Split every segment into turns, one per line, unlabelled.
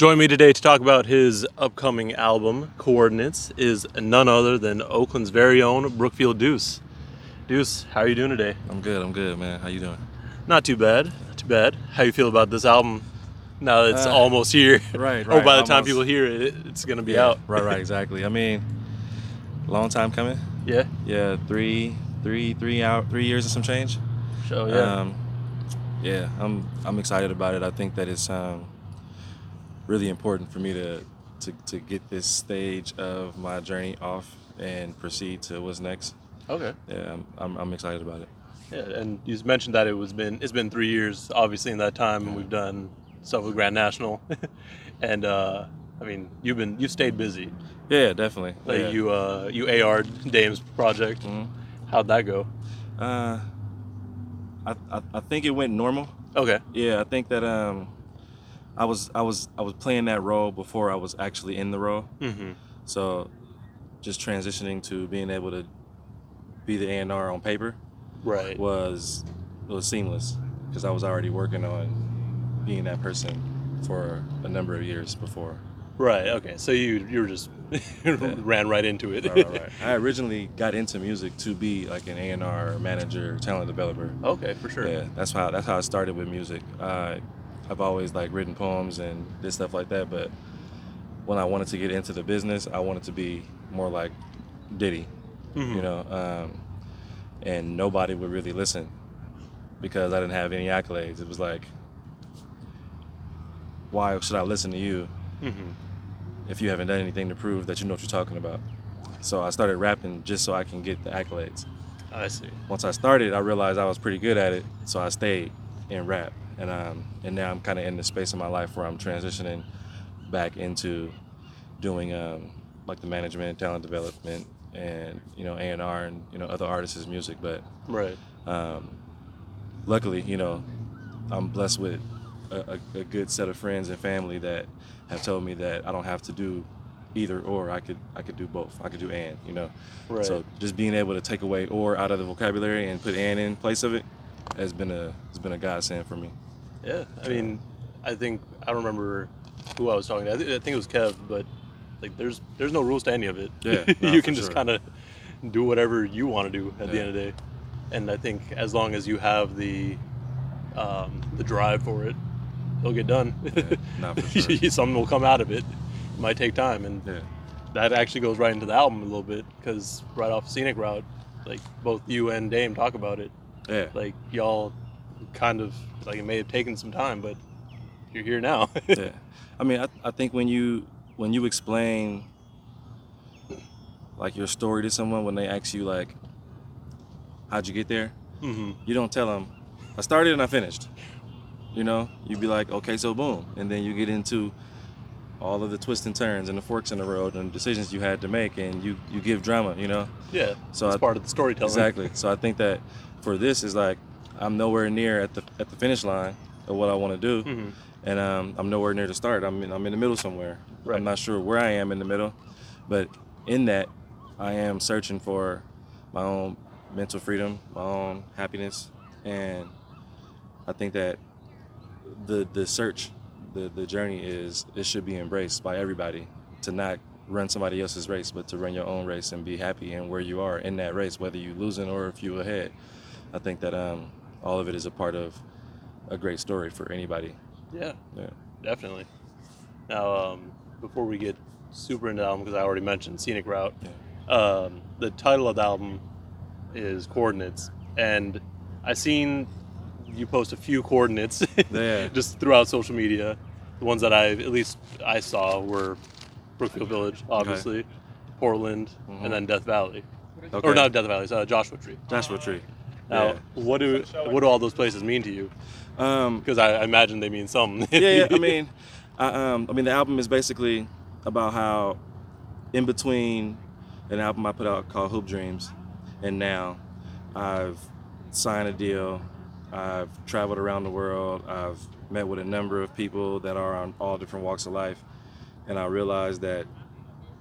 Join me today to talk about his upcoming album, Coordinates, is none other than Oakland's very own Brookfield Duece. Duece, how are you doing today?
I'm good. I'm good, man. How you doing?
Not too bad. Not too bad. How you feel about this album now that it's
Uh,
almost here?
right, right.
or by the time people hear it, it's gonna be out.
Right, right, exactly. I mean, long time coming.
Yeah.
Yeah, three, three, three out, three years and some change.
So yeah.
Um, yeah, I'm I'm excited about it. I think that it's um, really important for me to, to to get this stage of my journey off and proceed to what's next.
okay.
Yeah, I'm I'm, I'm excited about it.
Yeah, and you mentioned that it was been it's been three years, obviously in that time, and we've done stuff with Grand National, and uh, I mean you've been you've stayed busy.
Yeah, definitely.
Like
yeah.
you uh, you AR'd Dame's project.
Mhm.
How'd that go?
Uh, I, I I think it went normal.
Okay.
Yeah, I think that um, I was I was I was playing that role before I was actually in the role.
Mm-hmm.
So, just transitioning to being able to be the A&R on paper
Right.
was was seamless because I was already working on being that person for a number of years before.
Right. Okay. So you you were just ran right into it.
Right, right, right. I originally got into music to be like an A&R manager, talent developer.
okay, for sure.
Yeah, that's how that's how I started with music. Uh, I've always like written poems and did stuff like that, but when I wanted to get into the business, I wanted to be more like Diddy,
Mhm.
you know, um, and nobody would really listen because I didn't have any accolades. It was like, why should I listen to you
Mhm.
if you haven't done anything to prove that you know what you're talking about? So I started rapping just so I can get the accolades
I see.
once I started, I realized I was pretty good at it, so I stayed in rap, and um, and now I'm kind of in the space of my life where I'm transitioning back into doing um, like the management, talent development, and you know A and R and you know other artists' music. But
Right.
um, luckily, you know, I'm blessed with a, a, a good set of friends and family that have told me that I don't have to do either or. I could I could do both. I could do and. You know.
Right.
So just being able to take away or out of the vocabulary and put and in place of it has been a has been a godsend for me.
Yeah. I mean, I think I don't remember who I was talking to. I, thi- I think it was Kev, but like, there's there's no rules to any of it.
Yeah, no,
you can just
sure.
kind of do whatever you want to do at the end of the day. And I think as long as you have the um, the drive for it, it'll get done.
Yeah, sure.
Something will come out of it. It might take time, and
Yeah.
that actually goes right into the album a little bit because right off scenic route, like both you and Dame talk about it.
Yeah.
Like y'all kind of like it may have taken some time, but you're here now.
yeah. I mean, I, I think when you when you explain like your story to someone when they ask you like how'd you get there,
hmm
you don't tell them I started and I finished. You know, you'd be like, okay, so boom, and then you get into all of the twists and turns and the forks in the road and decisions you had to make, and you you give drama. You know,
Yeah.
So
it's part of the storytelling.
Exactly. So I think that for this is like I'm nowhere near at the at the finish line of what I want to do,
Mhm.
and um, I'm nowhere near to start. I'm in, I'm in the middle somewhere.
Right.
I'm not sure where I am in the middle, but in that I am searching for my own mental freedom, my own happiness, and I think that the the search, the the journey is it should be embraced by everybody to not run somebody else's race, but to run your own race and be happy in where you are in that race, whether you're losing or if you ahead. I think that um, all of it is a part of a great story for anybody.
Yeah,
Yeah.
definitely. Now, um, before we get super into the album, because I already mentioned Scenic Route, um, the title of the album is Coordinates, and I seen you post a few coordinates
Yeah.
just throughout social media. The ones that I at least I saw were Brookfield Village, obviously, Portland,
Mhm.
and then Death Valley,
Okay.
or not Death Valley, uh, Joshua Tree.
Joshua Tree.
Now, what do what do all those places mean to you?
Yeah. Um,
Because I, I imagine they mean something.
yeah, yeah. I mean, I, um, I mean, the album is basically about how, in between an album I put out called Hoop Dreams, and now, I've signed a deal. I've traveled around the world. I've met with a number of people that are on all different walks of life, and I realized that,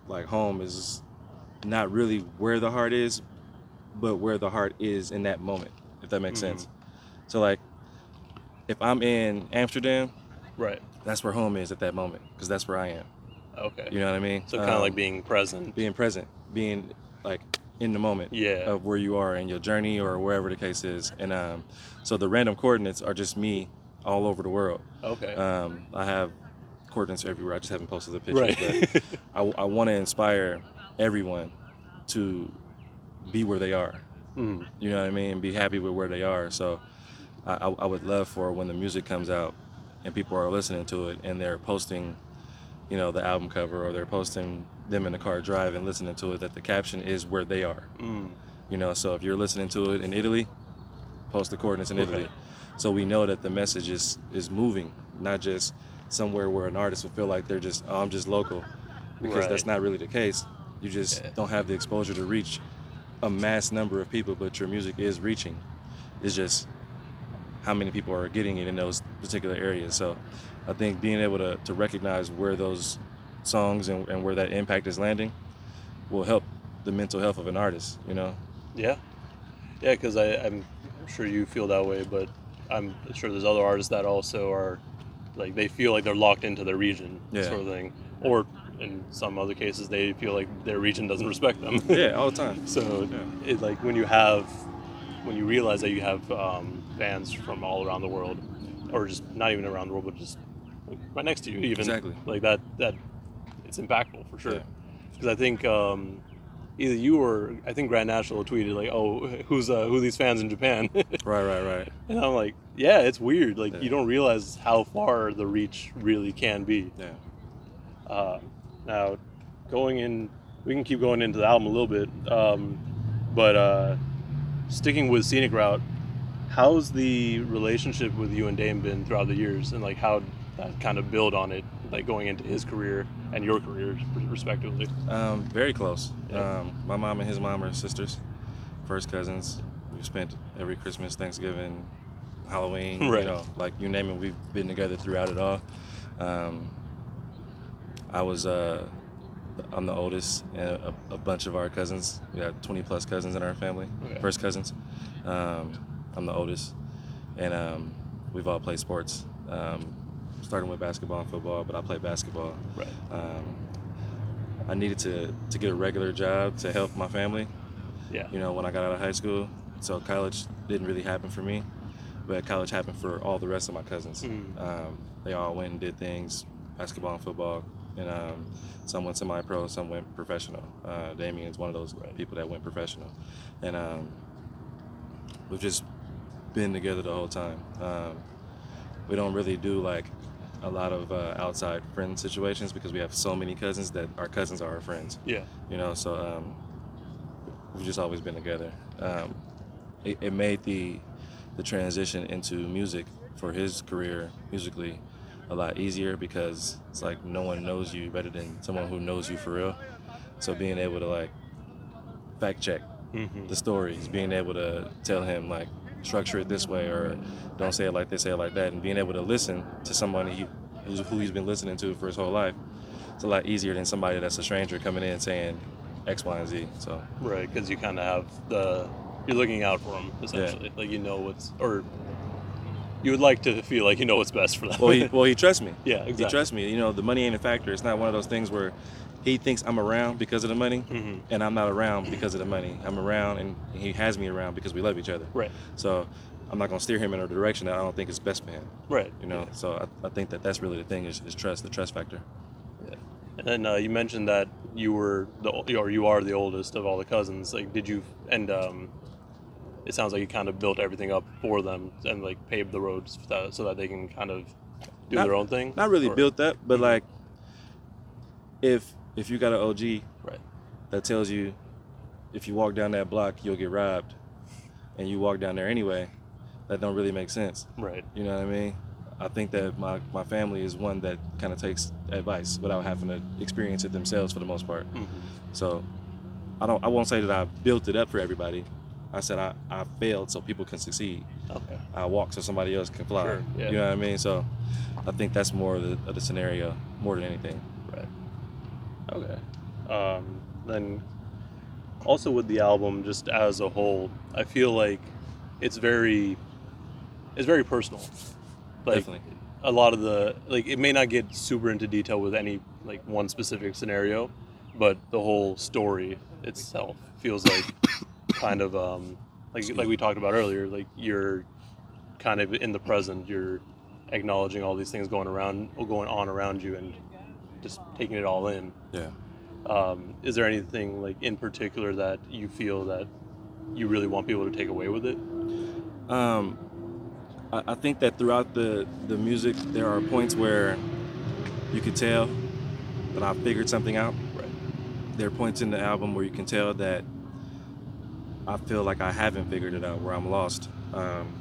like, home is not really where the heart is, but where the heart is in that moment. If that makes
Mhm.
sense. So, like, if I'm in Amsterdam
right.
that's where home is at that moment because that's where I am.
Okay.
You know what I mean?
So kind of
Um,
like being present.
being present, being like in the moment
Yeah.
of where you are in your journey or wherever the case is. And um, so the random coordinates are just me all over the world.
Okay.
Um, I have coordinates everywhere. I just haven't posted the pictures.
right.
But I, I want to inspire everyone to be where they are.
Mm.
You know what I mean? Be happy with where they are. So I, I, I would love for when the music comes out and people are listening to it and they're posting, you know, the album cover or they're posting them in the car driving, listening to it, that the caption is where they are.
Mm.
You know, so if you're listening to it in Italy, post the coordinates in Italy. So we know that the message is is moving, not just somewhere where an artist will feel like they're just, oh, I'm just local, because that's not really the case. You just
Yeah.
don't have the exposure to reach a mass number of people, but your music is reaching. It's just how many people are getting it in those particular areas. So I think being able to, to recognize where those songs and, and where that impact is landing will help the mental health of an artist, you know?
Yeah. Yeah, because I'm sure you feel that way, but I'm sure there's other artists that also are like they feel like they're locked into their region,
Yeah.
sort of thing. Or in some other cases, they feel like their region doesn't respect them.
Yeah, all the time.
So
Yeah.
it like when you have when you realize that you have um, fans from all around the world, or just not even around the world, but just like, right next to you, even
Exactly.
like that that it's impactful for sure.
Yeah.
Because I think um, either you or I think Grand National tweeted like, "Oh, who's uh, who are these fans in Japan?"
Right, right, right.
and I'm like, "Yeah, it's weird. Like
Yeah.
you don't realize how far the reach really can be."
Yeah.
Uh, now, going in, we can keep going into the album a little bit, um, but uh, sticking with Scenic Route, how's the relationship with you and Dame been throughout the years, and like how that kind of build on it, like going into his career and your career respectively?
Um, very close.
Yeah.
Um, my mom and his mom are sisters, first cousins. We've spent every Christmas, Thanksgiving, Halloween,
Right.
you know, like you name it, we've been together throughout it all. Um, I was, uh, I'm the oldest, and a, a bunch of our cousins, we got 20 plus cousins in our family,
Okay.
first cousins. Um, I'm the oldest, and um, we've all played sports, um, starting with basketball and football, but I played basketball.
Right.
Um, I needed to, to get a regular job to help my family,
Yeah.
you know, when I got out of high school. So college didn't really happen for me, but college happened for all the rest of my cousins.
Mm.
Um, they all went and did things, basketball and football, and um, some went semi-pro, some went professional. Uh, Damian's one of those
Right.
people that went professional, and um, we've just been together the whole time. Um, we don't really do like a lot of uh, outside friend situations because we have so many cousins that our cousins are our friends
Yeah.
you know so um, we've just always been together um, it, it made the the transition into music for his career musically a lot easier because it's like no one knows you better than someone who knows you for real so being able to like fact check
Mm-hmm.
the stories being able to tell him like structure it this way or don't say it like this say it like that and being able to listen to somebody who's, who he's been listening to for his whole life it's a lot easier than somebody that's a stranger coming in saying X, Y, and Z. So
Right, because you kind of have the you're looking out for them essentially. Like you know what's or you would like to feel like you know what's best for them.
well, he well he trusts me.
Yeah, exactly.
He trusts me. You know, the money ain't a factor. It's not one of those things where he thinks I'm around because of the money,
Mhm.
and I'm not around because of the money. I'm around, and he has me around because we love each other.
right.
So I'm not gonna steer him in a direction that I don't think is best for him.
Right.
You know. So I, I think that that's really the thing is, is trust, the trust factor. Yeah.
And then uh, you mentioned that you were the or you are the oldest of all the cousins. Like, did you and um, it sounds like you kind of built everything up for them and like paved the roads so that, so that they can kind of do
Not-
their own thing.
Not really
Or-
built that, but
Mhm.
like if if you got an OG
Right.
that tells you if you walk down that block you'll get robbed and you walk down there anyway that don't really make sense
Right.
you know what i mean i think that my, my family is one that kind of takes advice without having to experience it themselves for the most part
Mhm.
so i don't i won't say that i built it up for everybody i said i, I failed so people can succeed
Okay.
i walk so somebody else can fly
Sure, yeah.
you know what i mean so i think that's more of the, of the scenario more than anything
Right. Okay. Um, then also with the album, just as a whole, I feel like it's very, it's very personal. Like,
Definitely.
a lot of the like it may not get super into detail with any like one specific scenario, but the whole story itself feels like kind of um like like we talked about earlier, like you're kind of in the present, you're acknowledging all these things going around going on around you and just taking it all in.
Yeah.
Um, is there anything like in particular that you feel that you really want people to take away with it?
Um, I, I think that throughout the the music, there are points where you could tell that I figured something out.
Right.
There are points in the album where you can tell that I feel like I haven't figured it out, where I'm lost, um,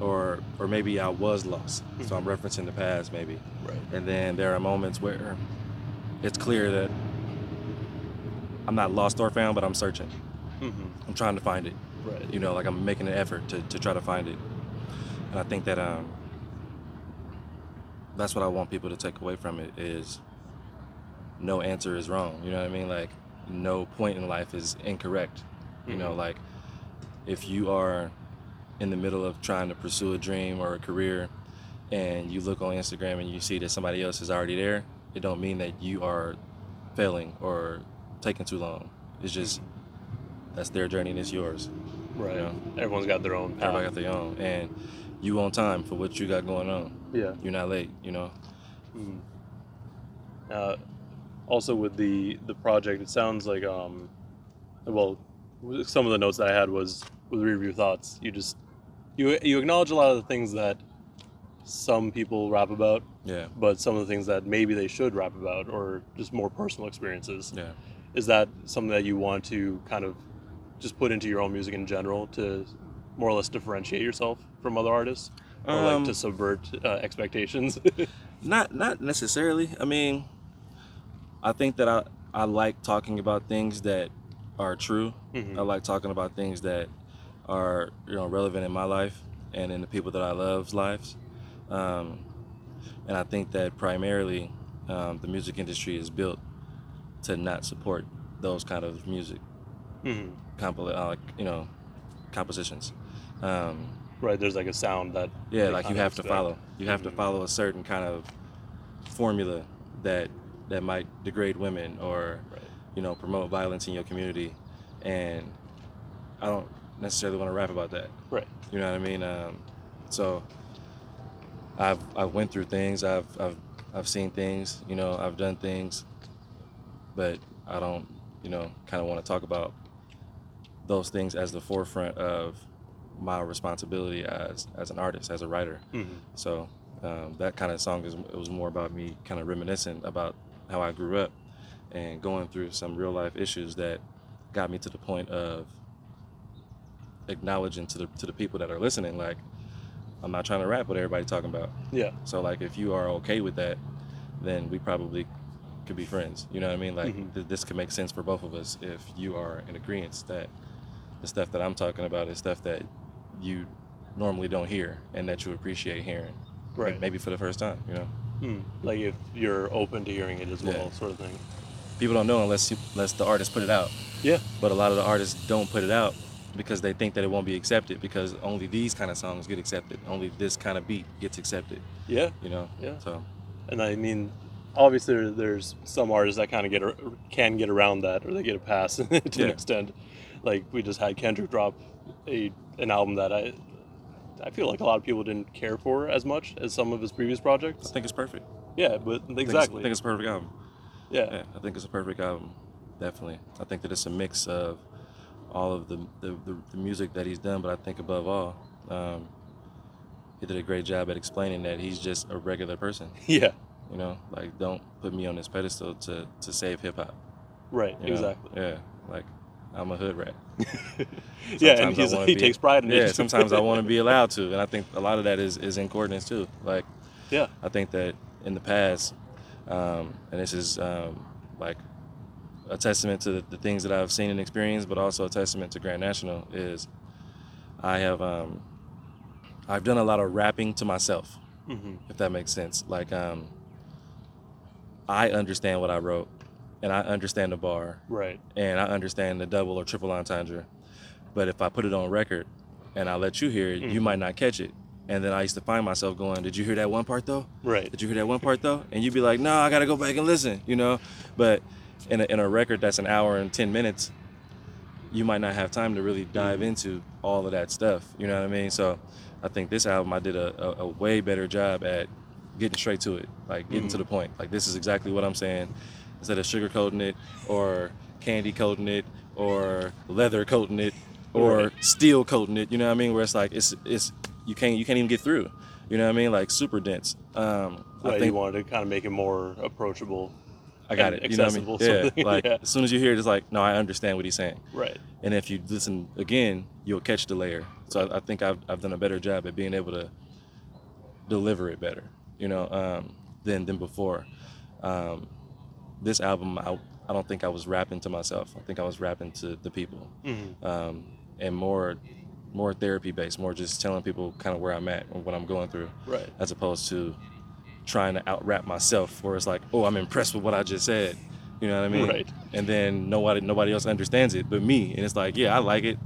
or or maybe I was lost. So I'm referencing the past, maybe.
Right.
And then there are moments where it's clear that I'm not lost or found, but I'm searching.
Mm-hmm.
I'm trying to find it.
Right.
You know, like I'm making an effort to, to try to find it. And I think that um, that's what I want people to take away from it is no answer is wrong. You know what I mean? Like no point in life is incorrect. You know,
Mhm.
like if you are in the middle of trying to pursue a dream or a career and you look on Instagram and you see that somebody else is already there, it don't mean that you are failing or taking too long. It's just that's their journey and it's yours.
Right.
Yeah.
Everyone's got their own path.
Everybody got their own, and you on time for what you got going on.
Yeah.
You're not late. You know.
Mm. Uh, also with the the project, it sounds like um, well, some of the notes that I had was with review thoughts. You just you you acknowledge a lot of the things that some people rap about,
Yeah.
but some of the things that maybe they should rap about, or just more personal experiences.
Yeah.
Is that something that you want to kind of just put into your own music in general to more or less differentiate yourself from other artists, or like
Um,
to subvert uh, expectations?
Not not necessarily. I mean, I think that I I like talking about things that are true.
Mhm.
I like talking about things that are you know relevant in my life and in the people that I love's lives. Um, and I think that primarily um, the music industry is built to not support those kind of music
Mhm.
compil- uh, you know compositions. Um,
Right, there's like a sound that
yeah, like you have to follow. You have to
Mhm.
follow a certain kind of formula that that might degrade women or
Right.
You know promote violence in your community, and I don't necessarily want to rap about that.
Right.
You know what I mean? Um, so I've I've went through things. I've I've I've seen things. You know, I've done things, but I don't you know kind of want to talk about those things as the forefront of my responsibility as as an artist, as a writer.
Mhm.
So um, that kind of song is it was more about me kind of reminiscing about how I grew up and going through some real life issues that got me to the point of acknowledging to the to the people that are listening like I'm not trying to rap what everybody's talking about.
Yeah.
So like if you are okay with that, then we probably could be friends. You know what I mean? Like
Mhm.
th- this could make sense for both of us if you are in agreement that the stuff that I'm talking about is stuff that you normally don't hear and that you appreciate hearing.
Right.
Maybe for the first time, you know.
Mm. Like if you're open to hearing it as well,
Yeah.
sort of thing.
People don't know unless you, unless the artist put it out.
Yeah.
But a lot of the artists don't put it out because they think that it won't be accepted because only these kind of songs get accepted. Only this kind of beat gets accepted,
Yeah.
you know.
Yeah.
So
And I mean, obviously there's some artists that kind of get can get around that, or they get a pass to an
Yeah.
extent. Like we just had Kendrick drop a an album that I I feel like a lot of people didn't care for as much as some of his previous projects.
I think it's perfect.
Yeah, but
I think it's-
exactly.
I think it's a perfect album.
Yeah.
Yeah, I think it's a perfect album. Definitely. I think that it's a mix of all of the the, the, the music that he's done, but I think above all, um, he did a great job at explaining that he's just a regular person.
Yeah.
You know, like don't put me on this pedestal to to save hip hop.
Right.
you know?
Exactly.
Yeah. Like I'm a hood rat.
yeah, and he's, he
be-
takes pride in it.
Yeah. Sometimes I want to be allowed to, and I think a lot of that is is in coordinates too. Like
Yeah.
I think that in the past, um, and this is um, like a testament to the, the things that I've seen and experienced, but also a testament to Grand National is I have um, I've done a lot of rapping to myself,
hmm
if that makes sense. Like um, I understand what I wrote, and I understand the bar,
Right.
and I understand the double or triple entendre, but if I put it on record and I let you hear it, you
Mhm.
might not catch it And then I used to find myself going, "Did you hear that one part though?
Right.
Did you hear that one part though?" And you'd be like, "No, I gotta go back and listen," you know. But in a, in a record that's an hour and ten minutes, you might not have time to really dive mm-hmm. into all of that stuff. You know what I mean? So I think this album I did a, a, a way better job at getting straight to it, like getting to mm-hmm. the point. Like this is exactly what I'm saying. Instead of sugar coating it or candy coating it or leather coating it or
Right.
steel coating it, you know what I mean? Where it's like it's it's you can't you can't even get through. You know what I mean? Like super dense. Um, I think
you wanted to kind of make it more approachable.
I got it. You know what I mean?
accessible,
Yeah. Like
yeah.
as soon as you hear it, it's like, no, I understand what he's saying.
Right.
And if you listen again, you'll catch the layer. So I, I think I've, I've done a better job at being able to deliver it better, you know, um, than than before. Um, this album, I, I don't think I was rapping to myself. I think I was rapping to the people,
Mhm.
um, and more more therapy based, more just telling people kind of where I'm at and what I'm going through,
Right.
as opposed to trying to out rap myself, where it's like, oh, I'm impressed with what I just said. You know what I mean?
Right.
And then nobody nobody else understands it but me. And it's like, yeah, I like it,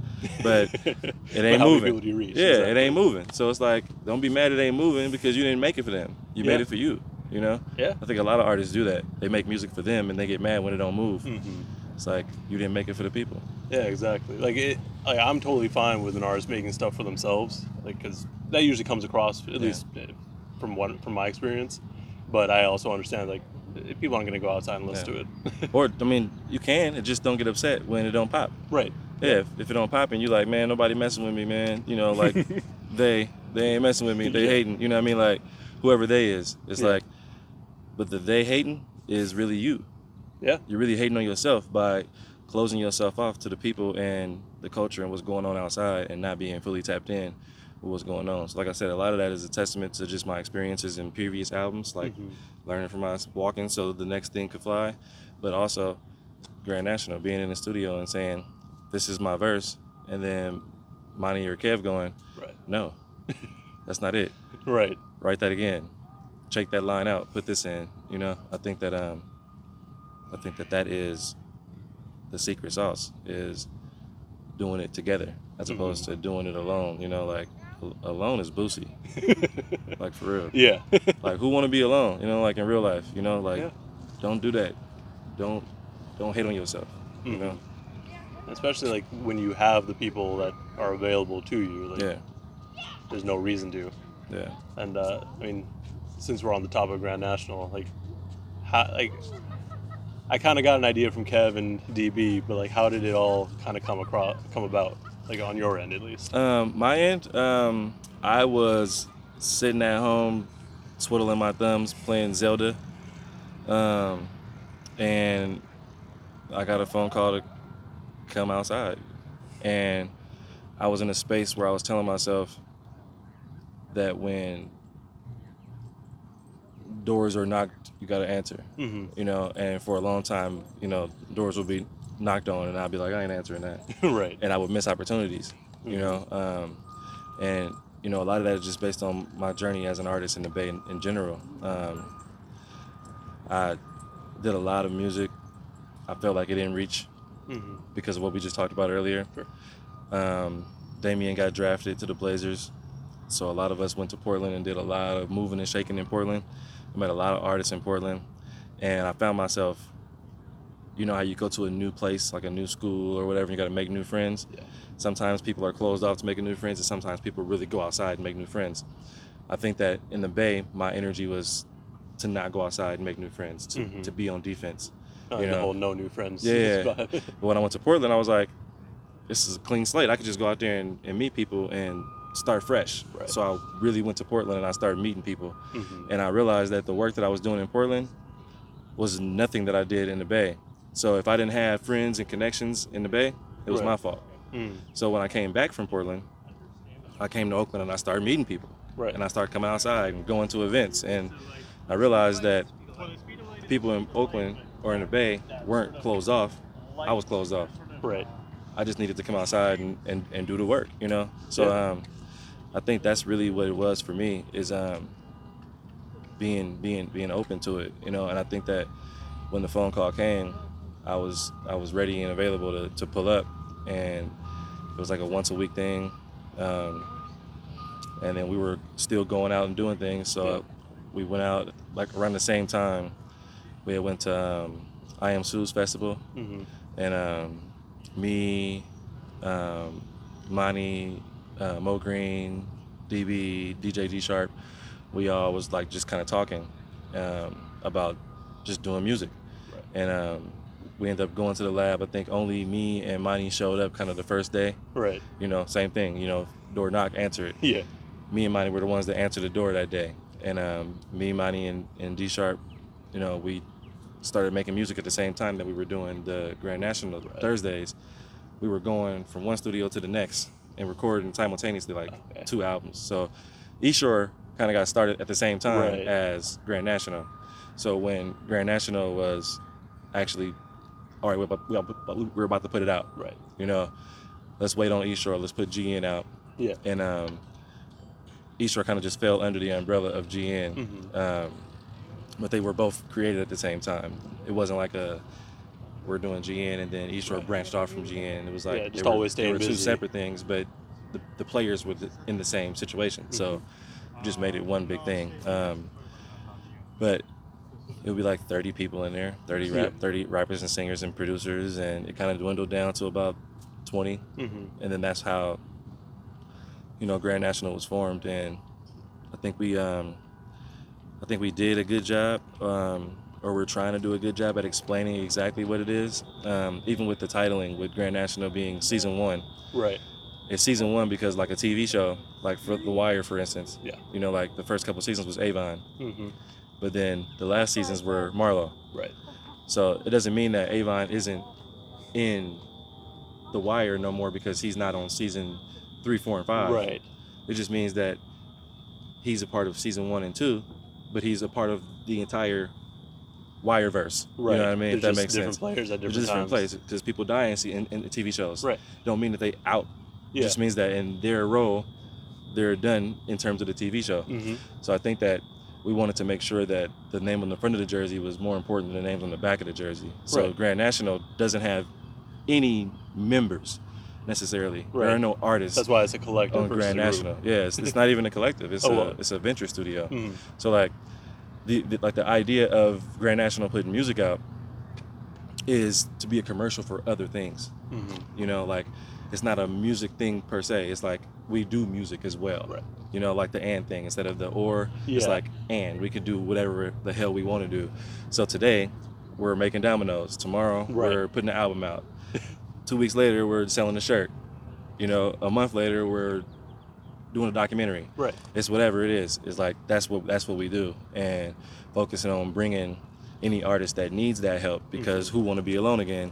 but it
But
ain't
how
moving.
reach?
Yeah,
Exactly.
it ain't moving. So it's like, don't be mad it ain't moving because you didn't make it for them. You
Yeah.
made it for you. You know?
Yeah.
I think a lot of artists do that. They make music for them and they get mad when it don't move.
Mhm.
It's like you didn't make it for the people.
Yeah, exactly. Like it, like I'm totally fine with an artist making stuff for themselves, like because that usually comes across at
Yeah.
least uh, from one from my experience. But I also understand like people aren't going to go outside and listen
Yeah.
to it.
or I mean, you can. It just don't get upset when it don't pop.
right.
Yeah, if, if it don't pop and you like, man, nobody messing with me, man. You know, like they they ain't messing with me. They
Yeah.
hating. You know what I mean? Like whoever they is, it's like, but the they hating is really you.
Yeah.
You're really hating on yourself by closing yourself off to the people and the culture and what's going on outside and not being fully tapped in with what's going on. So like I said, a lot of that is a testament to just my experiences in previous albums, like
Mhm.
learning from my walking so the next thing could fly, but also Grand National being in the studio and saying, "This is my verse," and then Monty or Kev going,
Right.
"No, that's not it.
Right.
Write that again. Check that line out. Put this in." You know, I think that um, I think that that is the secret sauce is doing it together as opposed to doing it alone. You know, like alone is boozy, like for real.
Yeah.
Like who want to be alone? You know, like in real life. You know, like
Yeah.
don't do that. Don't don't hate on yourself. You
Mhm.
know.
Especially like when you have the people that are available to you. Like,
Yeah.
There's no reason to.
Yeah.
And uh, I mean, since we're on the top of Grand National, like, how, like, I kind of got an idea from Kev and DB, but like, how did it all kind of come across, come about, like on your end at least?
Um, my end, um, I was sitting at home, twiddling my thumbs, playing Zelda, um, and I got a phone call to come outside, and I was in a space where I was telling myself that when doors are knocked, you got to answer,
hmm
you know. And for a long time, you know, doors will be knocked on, and I'd be like, I ain't answering that
right.
and I would miss opportunities, you know. Um, and you know, a lot of that is just based on my journey as an artist in the Bay in, in general. Um, I did a lot of music. I felt like it didn't reach
hmm
because of what we just talked about earlier.
Sure.
Um, Damian got drafted to the Blazers, so a lot of us went to Portland and did a lot of moving and shaking in Portland. I met a lot of artists in Portland, and I found myself. You know how you go to a new place, like a new school or whatever, and you got to make new friends.
Yeah.
Sometimes people are closed off to making new friends, and sometimes people really go outside and make new friends. I think that in the Bay, my energy was to not go outside and make new friends, to,
Mhm.
to be on defense.
Uh,
you
the
know.
whole no new friends.
Yeah. But when I went to Portland, I was like, this is a clean slate. I could just go out there and, and meet people and start fresh.
Right.
So I really went to Portland and I started meeting people.
Mhm.
And I realized that the work that I was doing in Portland was nothing that I did in the Bay. So if I didn't have friends and connections in the Bay, it was
Right.
my fault.
Mm.
So when I came back from Portland, I came to Oakland and I started meeting people.
Right.
And I started coming outside and going to events. And I realized that people in Oakland or in the Bay weren't closed off. I was closed off.
Right.
I just needed to come outside and, and, and do the work, you know? So
Yeah.
um, I think that's really what it was for me is um, being being being open to it, you know, and I think that when the phone call came, I was I was ready and available to, to pull up and it was like a once a week thing. Um, and then we were still going out and doing things. So we went out like around the same time. We had went to um, I Am Sue's festival,
hmm
and um, me, um, Monty, uh, Mo Green, DB, DJ D Sharp, we all was like just kind of talking um, about just doing music,
Right.
and um, we ended up going to the lab. I think only me and Monty showed up kind of the first day.
Right.
You know, same thing. You know, door knock, answer it.
Yeah.
Me and Monty were the ones that answered the door that day, and um, me, Monty, and, and D Sharp, you know, we started making music at the same time that we were doing the Grand National
Right.
Thursdays. We were going from one studio to the next and recording simultaneously like
Okay.
two albums. So Eshore kind of got started at the same time
Right.
as Grand National. So when Grand National was actually, all right, we're about, we're about to put it out.
Right.
You know, let's wait on Eshore. Let's put GN out
Yeah.
and um, Easter kind of just fell under the umbrella of GN,
Mhm.
um, but they were both created at the same time. It wasn't like a we're doing GN and then Easter
Right.
branched off from GN. It was like
Yeah,
they
just
were, they were two separate things, but the, the players were in the same situation, so
Mm-hmm.
we just made it one big thing. Um, but it would be like 30 people in there, 30 rap,
Yeah.
30 rappers and singers and producers, and it kind of dwindled down to about 20
hmm
and then that's how you know Grand National was formed, and I think we um, I think we did a good job, um, or we're trying to do a good job at explaining exactly what it is, um, even with the titling with Grand National being season one.
Right.
It's season one because like a TV show, like for The Wire, for instance,
Yeah.
you know, like the first couple seasons was Avon,
hmm
but then the last seasons were Marlo.
Right.
So it doesn't mean that Avon isn't in The Wire no more because he's not on season three, four, and five.
Right.
It just means that he's a part of season one and two, but he's a part of the entire Wireverse.
Right.
You know what I mean?
There's
if that makes sense,
just
makes
different
sense.
players at
There's
different
just different
times.
places because people die in, in, in TV shows.
Right.
Don't mean that they out. It just means that in their role, they're done in terms of the TV show.
hmm
So I think that we wanted to make sure that the name on the front of the jersey was more important than the names on the back of the jersey. So
Right.
Grand National doesn't have any members necessarily. There are no artists
That's why it's a collective.
on Grand
group.
National. Yeah, it's, it's not even a collective. It's
Oh,
a
wow.
it's a venture studio.
Mhm.
So like the, the like the idea of Grand National putting music out is to be a commercial for other things.
Mhm.
You know, like it's not a music thing per se. It's like we do music as well.
Right.
You know, like the and thing instead of the or. It's like and we could do whatever the hell we want to do. So today we're making dominoes. Tomorrow
Right.
we're putting the album out. Two weeks later we're selling the shirt. You know, a month later we're doing a documentary
Right.
it's whatever it is. It's like that's what that's what we do, and focusing on bringing any artist that needs that help because mm-hmm. who want to be alone again?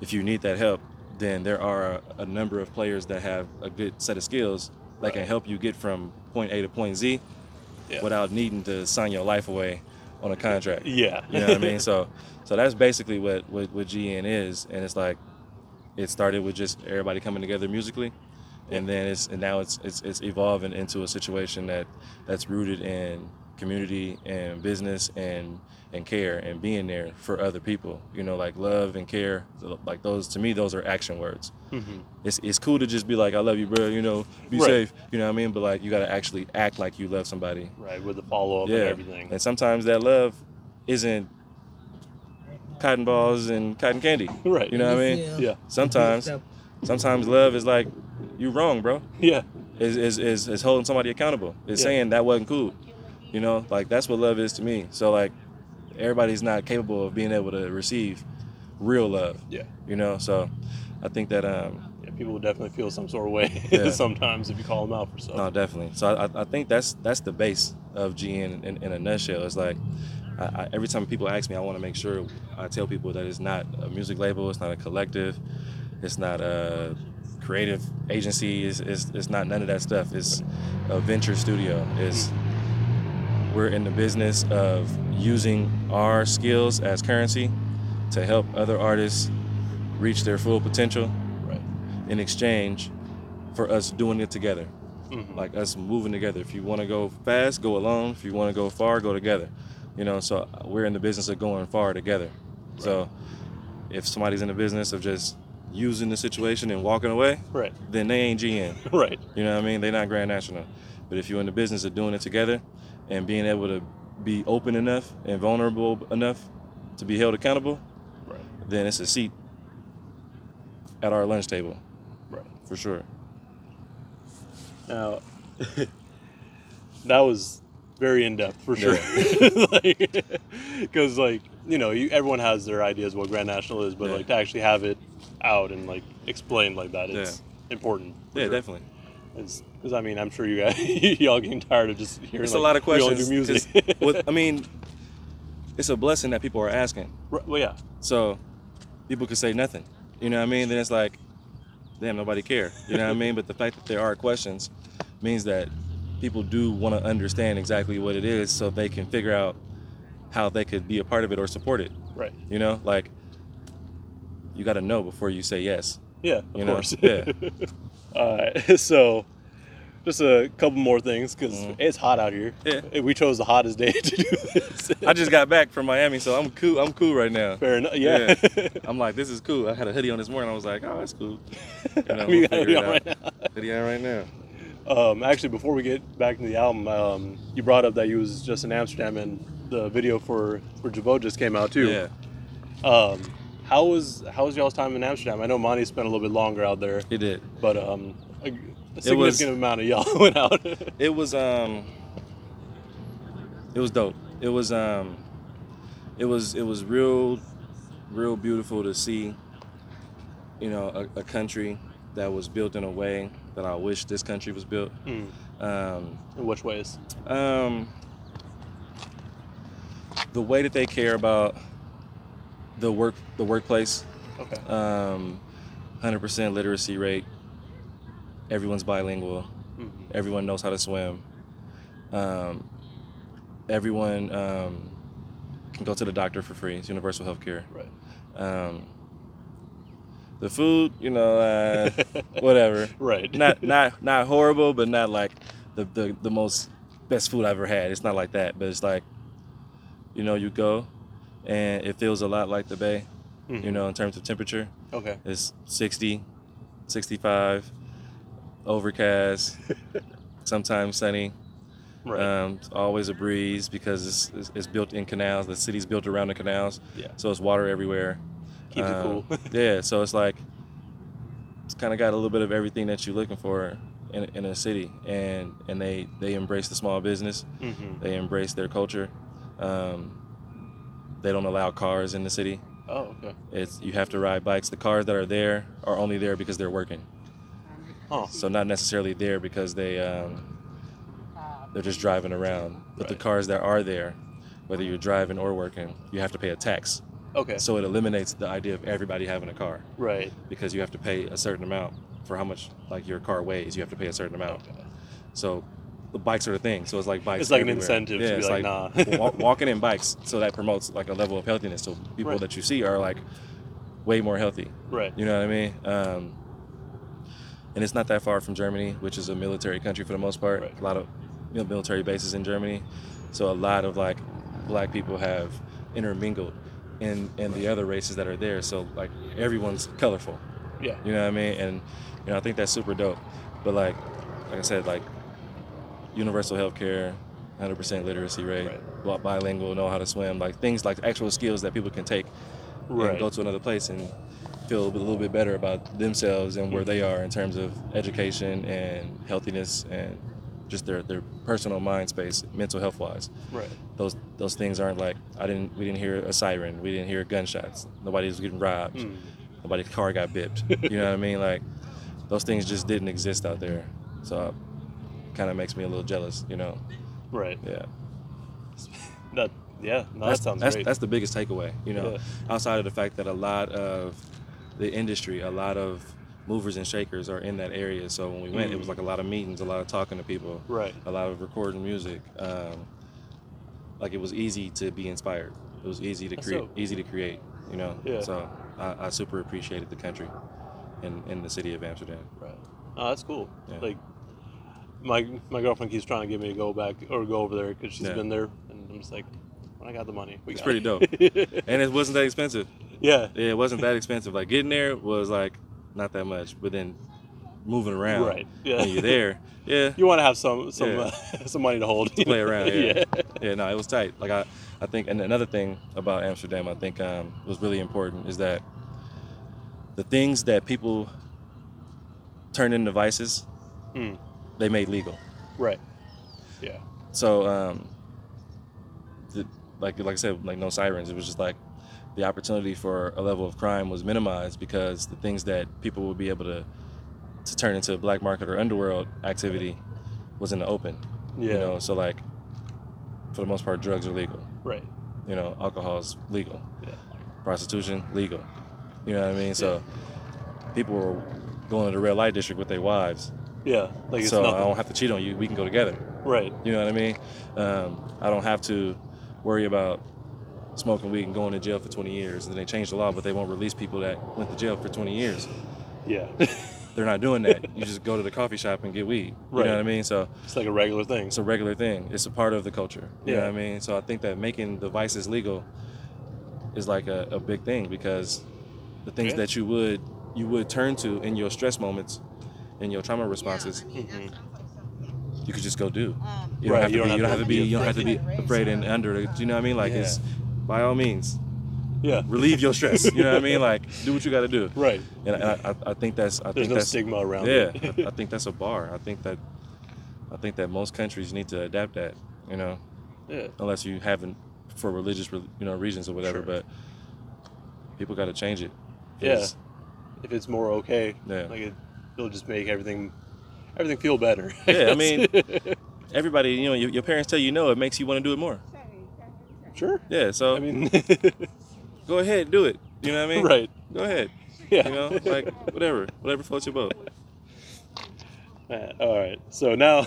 If you need that help, then there are a, a number of players that have a good set of skills that can help you get from point A to point Z
Yeah.
without needing to sign your life away on a contract.
Yeah.
You know what I mean? So, so that's basically what, what what GN is, and it's like it started with just everybody coming together musically, and then it's and now it's it's it's evolving into a situation that that's rooted in community and business and and care and being there for other people. You know, like love and care. Like those to me, those are action words.
hmm
It's it's cool to just be like, I love you, bro. You know, be
Right.
safe. You know what I mean? But like, you got to actually act like you love somebody
Right. With the follow up
yeah.
and everything.
And sometimes that love isn't cotton balls and cotton candy.
Right.
You know what I mean?
Yeah.
Sometimes, sometimes love is like, you wrong, bro.
Yeah.
Is is is, is holding somebody accountable. Is
Yeah.
saying that wasn't cool. You know, like that's what love is to me. So like, everybody's not capable of being able to receive real love.
Yeah.
You know, so I think that um,
Yeah. People will definitely feel some sort of way
Yeah.
sometimes if you call them out for something.
No, definitely. So I, I think that's that's the base of GN in, in a nutshell. It's like I, I, every time people ask me, I want to make sure I tell people that it's not a music label, it's not a collective, it's not a creative agency, it's, it's, it's not none of that stuff. It's a venture studio. It's we're in the business of using our skills as currency to help other artists reach their full potential
Right.
in exchange for us doing it together
Mhm.
like us moving together. If you want to go fast, go alone. If you want to go far, go together. You know, so we're in the business of going far together. Right. So if somebody's in the business of just using the situation and walking away,
Right.
then they ain't GN.
Right.
You know what I mean? They're not Grand National. But if you're in the business of doing it together and being able to be open enough and vulnerable enough to be held accountable,
Right.
then it's a seat at our lunch table
Right.
for sure.
Now, that was very in depth for sure. Because like you know, you, everyone has their ideas what Grand National is, but
Yeah.
like to actually have it out and like explained like that, it's important.
Yeah,
sure.
definitely.
Because I mean, I'm sure you guys y'all getting tired of just hearing.
It's
like,
a lot of questions.
do music.
with- I mean, it's a blessing that people are asking.
Right, well, yeah,
So people could say nothing. You know what I mean? Then it's like, damn, nobody care. You know what I mean? But the fact that there are questions means that people do want to understand exactly what it is so they can figure out how they could be a part of it or support it.
right,
You know, like you got to know before you say yes.
yeah, of
You know,
course.
yeah.
All right, so just a couple more things because
Mhm.
it's hot out here.
Yeah.
we chose the hottest day to do this.
I just got back from Miami, so I'm cool. I'm cool right now.
fair enough. Yeah.
I'm like, this is cool. I had a hoodie on this morning. I was like, oh, that's cool. You know,
I mean,
we'll
got
figure
on right now.
Hoodie on right now.
Um, actually, before we get back to the album, um, you brought up that you was just in Amsterdam and the video for for Javo just came out too.
Yeah.
Um, how was how was y'all's time in Amsterdam? I know Monty spent a little bit longer out there,
He did.
but um, a, a
was-
significant amount of y'all went out.
It was um it was dope. It was um it was it was real real beautiful to see you know a, a country that was built in a way that I wish this country was built.
Hmm.
Um
In which ways?
um the way that they care about the work the workplace
Okay.
um 100% literacy rate everyone's bilingual
Mhm.
everyone knows how to swim. Um, everyone um, can go to the doctor for free. It's universal health care.
Right.
Um, the food, you know, uh, whatever.
Right.
Not not not horrible, but not like the, the the most best food I've ever had. It's not like that, but it's like, you know, you go, and it feels a lot like the Bay. You
Mhm.
know, in terms of temperature,
Okay.
it's 60, 65, overcast, sometimes sunny.
Right.
Um, it's always a breeze because it's, it's, it's built in canals. The city's built around the canals,
yeah.
so it's water everywhere.
Keeps it
Um,
cool.
yeah, so it's like it's kind of got a little bit of everything that you're looking for in, in a city, and and they they embrace the small business.
hmm
They embrace their culture. Um, they don't allow cars in the city.
Oh, okay.
It's you have to ride bikes. The cars that are there are only there because they're working.
Oh.
So not necessarily there because they um, they're just driving around. But the cars that are there, whether you're driving or working, you have to pay a tax.
Okay.
So it eliminates the idea of everybody having a car
right.
because you have to pay a certain amount for how much like your car weighs. You have to pay a certain amount.
Okay.
So the bikes are the thing. So it's like bikes.
It's like an
everywhere.
incentive to
Yeah,
be
it's
like, nah.
wa- walking in bikes. So that promotes like a level of healthiness. So people
Right.
that you see are like way more healthy.
Right.
You know what I mean? Um, and it's not that far from Germany, which is a military country for the most part.
Right.
A lot of you know, military bases in Germany. So a lot of like black people have intermingled in in the other races that are there. So like everyone's colorful.
Yeah.
You know what I mean? And you know I think that's super dope. But like like I said, like universal health care, 100% literacy rate,
Right.
bilingual, know how to swim, like things like actual skills that people can take
Right.
and go to another place and feel a little bit better about themselves and where they are in terms of education and healthiness and just their, their personal mind space, mental health wise.
Right.
Those those things aren't like I didn't we didn't hear a siren, we didn't hear gunshots, nobody was getting robbed,
Mm.
nobody's car got bipped. you know what I mean? Like those things just didn't exist out there. So kind of makes me a little jealous, you know.
Right.
Yeah.
That. Yeah. No,
that's,
that sounds
that's,
great.
that's the biggest takeaway, you know,
Yeah.
outside of the fact that a lot of the industry, a lot of movers and shakers are in that area. So when we went, it was
Mm.
like a lot of meetings, a lot of talking to people,
right.
a lot of recording music. Um, like it was easy to be inspired. It was easy to create,
dope.
easy to create, you know.
Yeah.
So I, I super appreciated the country and in the city of Amsterdam.
Right. Oh, that's cool.
Yeah.
Like, my my girlfriend keeps trying to get me to go back or go over there because she's
Yeah.
been there, and I'm just like, when I got the money, we
It's pretty
it.
And it wasn't that expensive.
yeah.
Yeah, it wasn't that expensive. Like getting there was like not that much, but then moving around.
Right. Yeah.
When you're there, yeah,
You want to have some some
Yeah.
uh, some money to hold.
to play around. Yeah.
yeah.
yeah, no, it was tight. Like I, I think, and another thing about Amsterdam, I think um, was really important is that the things that people turn into vices,
Mm.
They made legal.
Right. Yeah.
So, um, the, like like I said, like no sirens. It was just like the opportunity for a level of crime was minimized because the things that people would be able to to turn into black market or underworld activity was in the open.
Yeah.
You know, so like for the most part, drugs are legal.
Right.
You know, alcohol's legal.
Yeah.
Prostitution legal. You know what I mean? So people were going to the red light district with their wives.
Yeah. Like it's
so I don't have to cheat on you. We can go together.
Right.
You know what I mean? Um, I don't have to worry about smoking weed and going to jail for 20 years. And they changed the law, but they won't release people that went to jail for 20 years.
Yeah.
They're not doing that. you just go to the coffee shop and get weed. You
Right.
know what I mean? So
it's like a regular thing.
it's a regular thing. It's a part of the culture. You know
Yeah.
what I mean? So I think that making the vices legal is like a, a big thing because the things
Yeah.
that you would you would turn to in your stress moments, in your trauma responses,
Mhm.
you could just go do. You don't
Right,
have to
you
be.
don't
You don't have to be. You don't have to be
afraid.
afraid and under. it. You know what I mean? Like
Yeah.
it's by all means
Yeah.
relieve your stress. you know what I mean? Like do what you got to do.
Right.
And I, I, I think that's. I
There's
think
no
that's.
stigma around
Yeah,
it.
I, I think that's a bar. I think that. I think that most countries need to adapt that. You know,
yeah.
unless you haven't for religious, you know, reasons or whatever.
Sure.
But people got to change it.
Yeah. If it's more okay,
Yeah.
like it, it'll just make everything everything feel better.
Yeah, I mean- Everybody, you know, your, your parents tell you no, it makes you want to do it more.
sure.
Yeah. So
I mean,
go ahead, do it. You know what I mean?
right.
Go ahead.
Yeah.
You know, like whatever, whatever floats your boat.
Uh, all right. So now,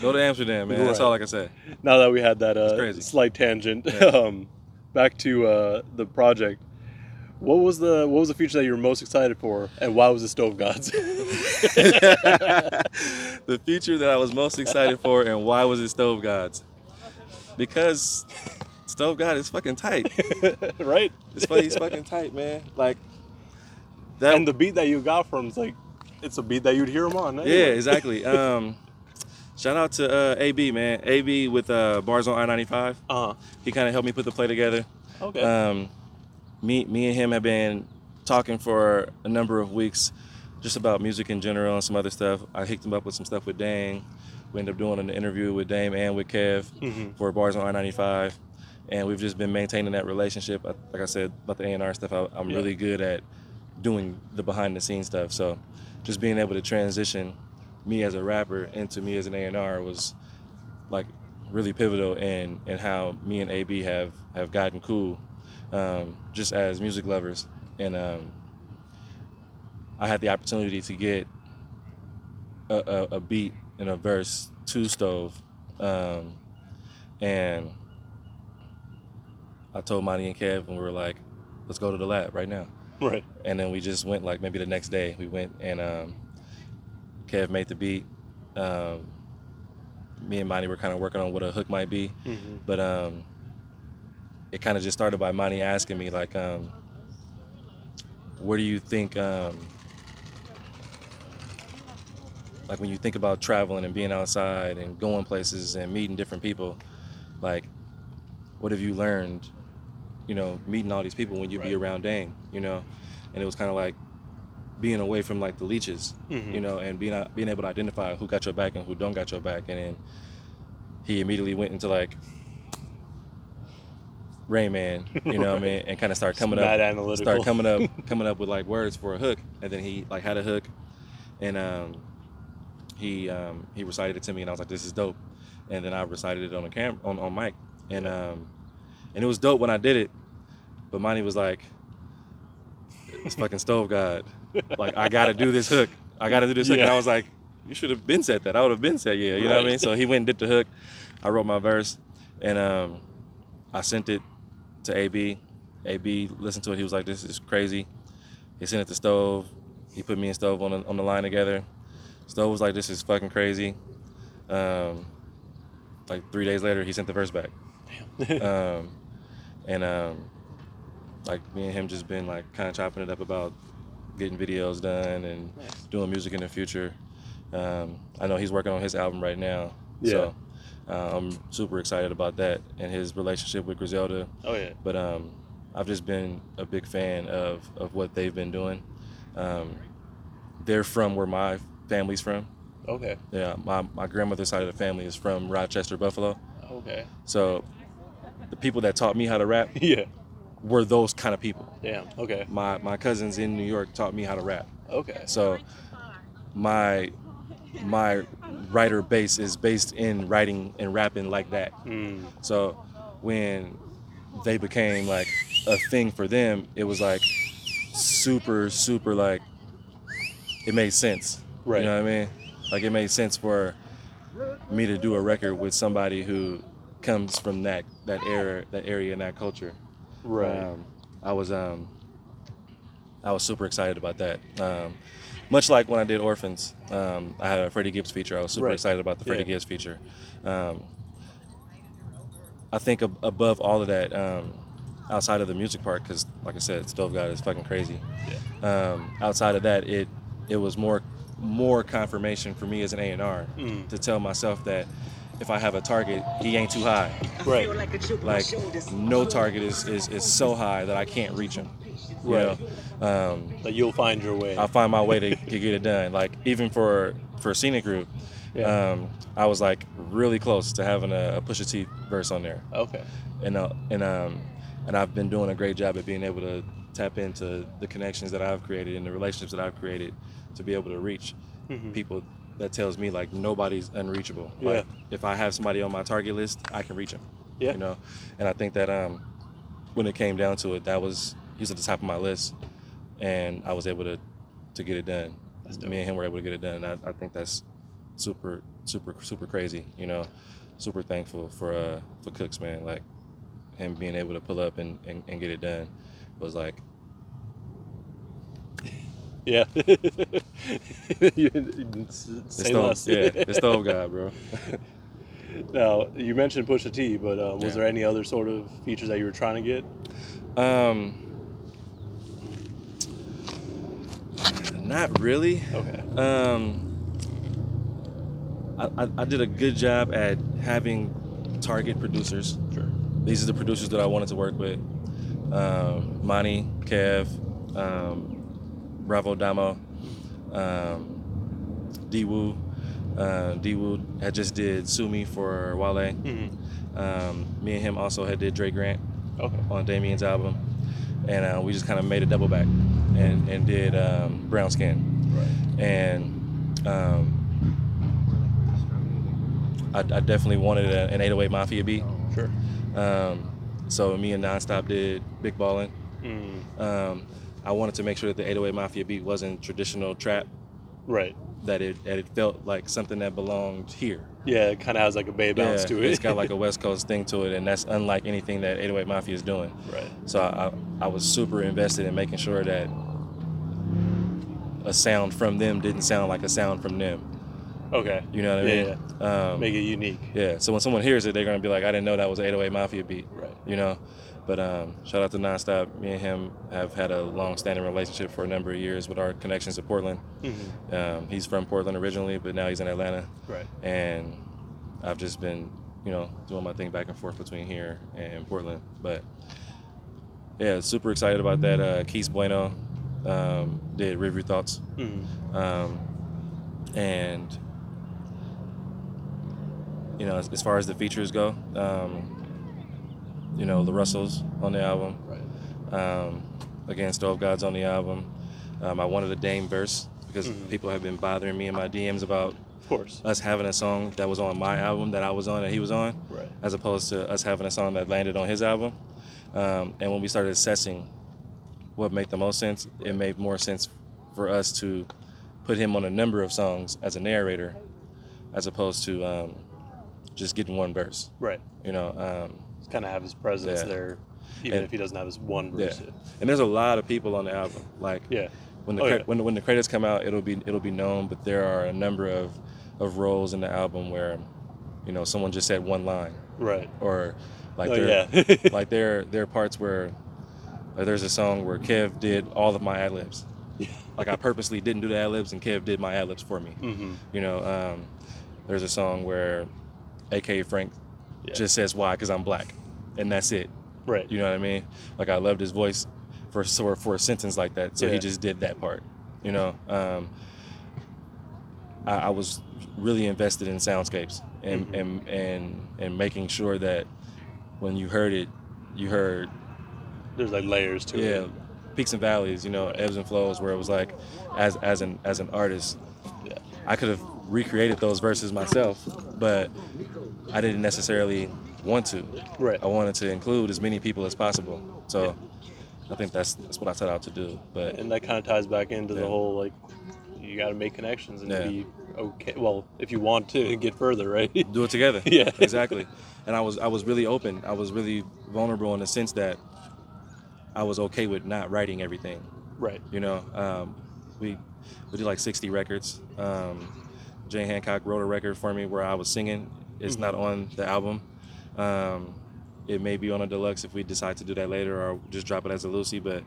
Go to Amsterdam, man. That's
Right.
all I can say.
now that we had that uh,
crazy.
slight tangent,
Yeah.
um, back to uh, the project. What was the what was the feature that you were most excited for, and why was it Stove Gods?
the feature that I was most excited for, and why was it Stove Gods? Because Stove God is fucking tight.
right.
It's fu- he's fucking tight, man. Like that.
And the beat that you got from it's like, it's a beat that you'd hear him on.
yeah, exactly. Um, shout out to uh, AB, man. AB with uh, bars on I-95.
Uh-huh.
He kind of helped me put the play together.
Okay.
Um, me, me and him have been talking for a number of weeks, just about music in general and some other stuff. I hooked him up with some stuff with Dang. We ended up doing an interview with Dame and with Kev
Mhm.
for Bars on I-95, and we've just been maintaining that relationship. Like I said about the A&R stuff, I, I'm
Yeah.
really good at doing the behind-the-scenes stuff. So, just being able to transition me as a rapper into me as an A&R was like really pivotal in in how me and AB have have gotten cool, um, just as music lovers. And um, I had the opportunity to get a, a, a beat and a verse to Stove, um, and I told Monty and Kev, and we were like, "Let's go to the lab right now."
right.
and then we just went like maybe the next day we went and um, Kev made the beat. Um, me and Monty were kind of working on what a hook might be,
hmm
but um, it kind of just started by Monty asking me like, um, "Where do you think?" Um, like when you think about traveling and being outside and going places and meeting different people, like what have you learned? You know, meeting all these people when you be around Dame, you know, and it was kind of like being away from like the leeches,
Mhm.
you know, and being uh, being able to identify who got your back and who don't got your back, and then he immediately went into like Rain Man, you know what I mean, and kind of started coming up,
analytical.
start coming up, coming up with like words for a hook, and then he like had a hook, and um, he um, he recited it to me, and I was like, this is dope, and then I recited it on the cam on on mic, and um, and it was dope when I did it, but Monty was like, it's fucking stove god, like I gotta do this hook, I gotta do this hook, and I was like, you should have been said that, I would have been said yeah, you know what I mean, so he went and did the hook, I wrote my verse, and um, I sent it to AB. AB listened to it. He was like, "This is crazy." He sent it to Stove. He put me and Stove on the, on the line together. Stove was like, "This is fucking crazy." Um, like three days later, he sent the verse back. um, and um, like me and him just been like kind of chopping it up about getting videos done and
Nice.
doing music in the future. Um, I know he's working on his album right now.
Yeah.
So I'm super excited about that and his relationship with Griselda.
Oh yeah.
But um, I've just been a big fan of, of what they've been doing. Um, they're from where my family's from.
Okay.
Yeah, my, my grandmother's side of the family is from Rochester, Buffalo.
Okay.
So the people that taught me how to rap
Yeah.
were those kind of people.
Damn. Okay.
My my cousins in New York taught me how to rap.
Okay.
So my my writer base is based in writing and rapping like that.
Mm.
So when they became like a thing for them, it was like super super like it made sense.
Right.
You know what I mean? Like it made sense for me to do a record with somebody who comes from that that era that area and that culture.
Right.
Um, I was um, I was super excited about that. Um, much like when I did Orphans, um, I had a Freddie Gibbs feature. I was super
Right.
excited about the Freddie
Yeah.
Gibbs feature. Um, I think ab- above all of that, um, outside of the music part, because like I said, Stove God is fucking crazy. Um, outside of that, it it was more more confirmation for me as an A and R
Mm.
to tell myself that if I have a target, he ain't too high.
Right.
Like no target is, is, is so high that I can't reach him. You
Right.
know? Um,
Like you'll find your way.
I'll find my way to, to get it done. Like even for for Scenic Route,
Yeah.
um, I was like really close to having a, a Pusha T verse on there,
okay.
and uh, and um, and I've been doing a great job at being able to tap into the connections that I've created and the relationships that I've created to be able to reach
Mhm.
people. That tells me like nobody's unreachable.
Yeah.
Like if I have somebody on my target list, I can reach them.
Yeah.
You know, and I think that um, when it came down to it, that was he was at the top of my list, and I was able to to get it done. Me and him were able to get it done. I, I think that's super, super, super crazy. You know, super thankful for uh for Cooks, man. Like him being able to pull up and, and, and get it done was like
Yeah. Say
stove,
less.
yeah, the stove guy, bro.
now you mentioned Pusha T, but um, was
Yeah.
there any other sort of features that you were trying to get?
Um, not really.
Okay.
Um, I, I, I did a good job at having target producers.
Sure.
These are the producers that I wanted to work with. Um, Monty, Kev, um, Bravo Damo, um, D-Woo. Uh, had just did Sue Me for Wale.
hmm
Um, me and him also had did Dre Grant
Okay.
on Damian's album, and uh, we just kind of made a double back and, and did um, Brown Skin.
Right.
And um, I, I definitely wanted a, an 808 Mafia beat.
Sure.
Um, so me and Nonstop did Big Ballin'.
Mm.
I wanted to make sure that the 808 Mafia beat wasn't traditional trap,
Right.
that it that it felt like something that belonged here.
Yeah, it kind of has like a bay bounce
Yeah,
to it.
It's got like a West Coast thing to it, and that's unlike anything that 808 Mafia is doing.
right.
So I, I was super invested in making sure that a sound from them didn't sound like a sound from them.
Okay.
You know what I
Yeah,
mean? Um,
Make it unique.
yeah. So when someone hears it, they're gonna be like, "I didn't know that was an 808 Mafia beat."
Right.
You know. But um, shout out to Nonstop. Me and him have had a long-standing relationship for a number of years with our connections to Portland.
hmm
Um, he's from Portland originally, but now he's in Atlanta.
Right.
And I've just been, you know, doing my thing back and forth between here and Portland. But yeah, super excited about that. Uh, Keith Bueno um, did Rear View Thoughts.
hmm
Um, and, you know, as, as far as the features go, um, you know, the Russells on the album.
Right.
Um, again, Stove Gods on the album. Um, I wanted a Dame verse because
Mhm.
people have been bothering me in my DMs about
Of course.
us having a song that was on my album that I was on that he was on,
Right.
as opposed to us having a song that landed on his album. Um, and when we started assessing what made the most sense, it made more sense for us to put him on a number of songs as a narrator, as opposed to um, just getting one verse.
Right.
You know, um,
Kind of have his presence
Yeah.
there, even
And-
if he doesn't have his one
yeah.
verse.
And there's a lot of people on the album. Like
Yeah.
when the
Oh,
cre-
yeah.
when the, when the credits come out, it'll be it'll be known. But there are a number of of roles in the album where, you know, someone just said one line,
Right.
or like
oh
there
yeah.
like there there are parts where like there's a song where Kev did all of my ad libs. like I purposely didn't do the ad libs, and Kev did my ad libs for me.
Mm-hmm.
You know, um, there's a song where AKA Frank
Yeah.
just says why because I'm black, and that's it.
Right.
You know what I mean? Like I loved his voice for for, for a sentence like that, so
Yeah.
he just did that part. You know, um, I, I was really invested in soundscapes and
Mhm.
and and and making sure that when you heard it, you heard
There's like layers to
yeah
it.
Yeah, peaks and valleys. You know, ebbs and flows. Where it was like, as as an as an artist,
Yeah.
I could have recreated those verses myself, but I didn't necessarily want to.
Right.
I wanted to include as many people as possible. So I think that's that's what I set out to do. But
And that kind of ties back into the whole like you got to make connections and
Yeah.
be okay. Well, if you want to get further, right?
do it together.
Yeah.
exactly. And I was I was really open. I was really vulnerable in the sense that I was okay with not writing everything.
right.
You know, um, we we did like 60 records. Um, Jay Hancock wrote a record for me where I was singing. It's not on the album. Um, it may be on a deluxe if we decide to do that later, or just drop it as a Lucy. But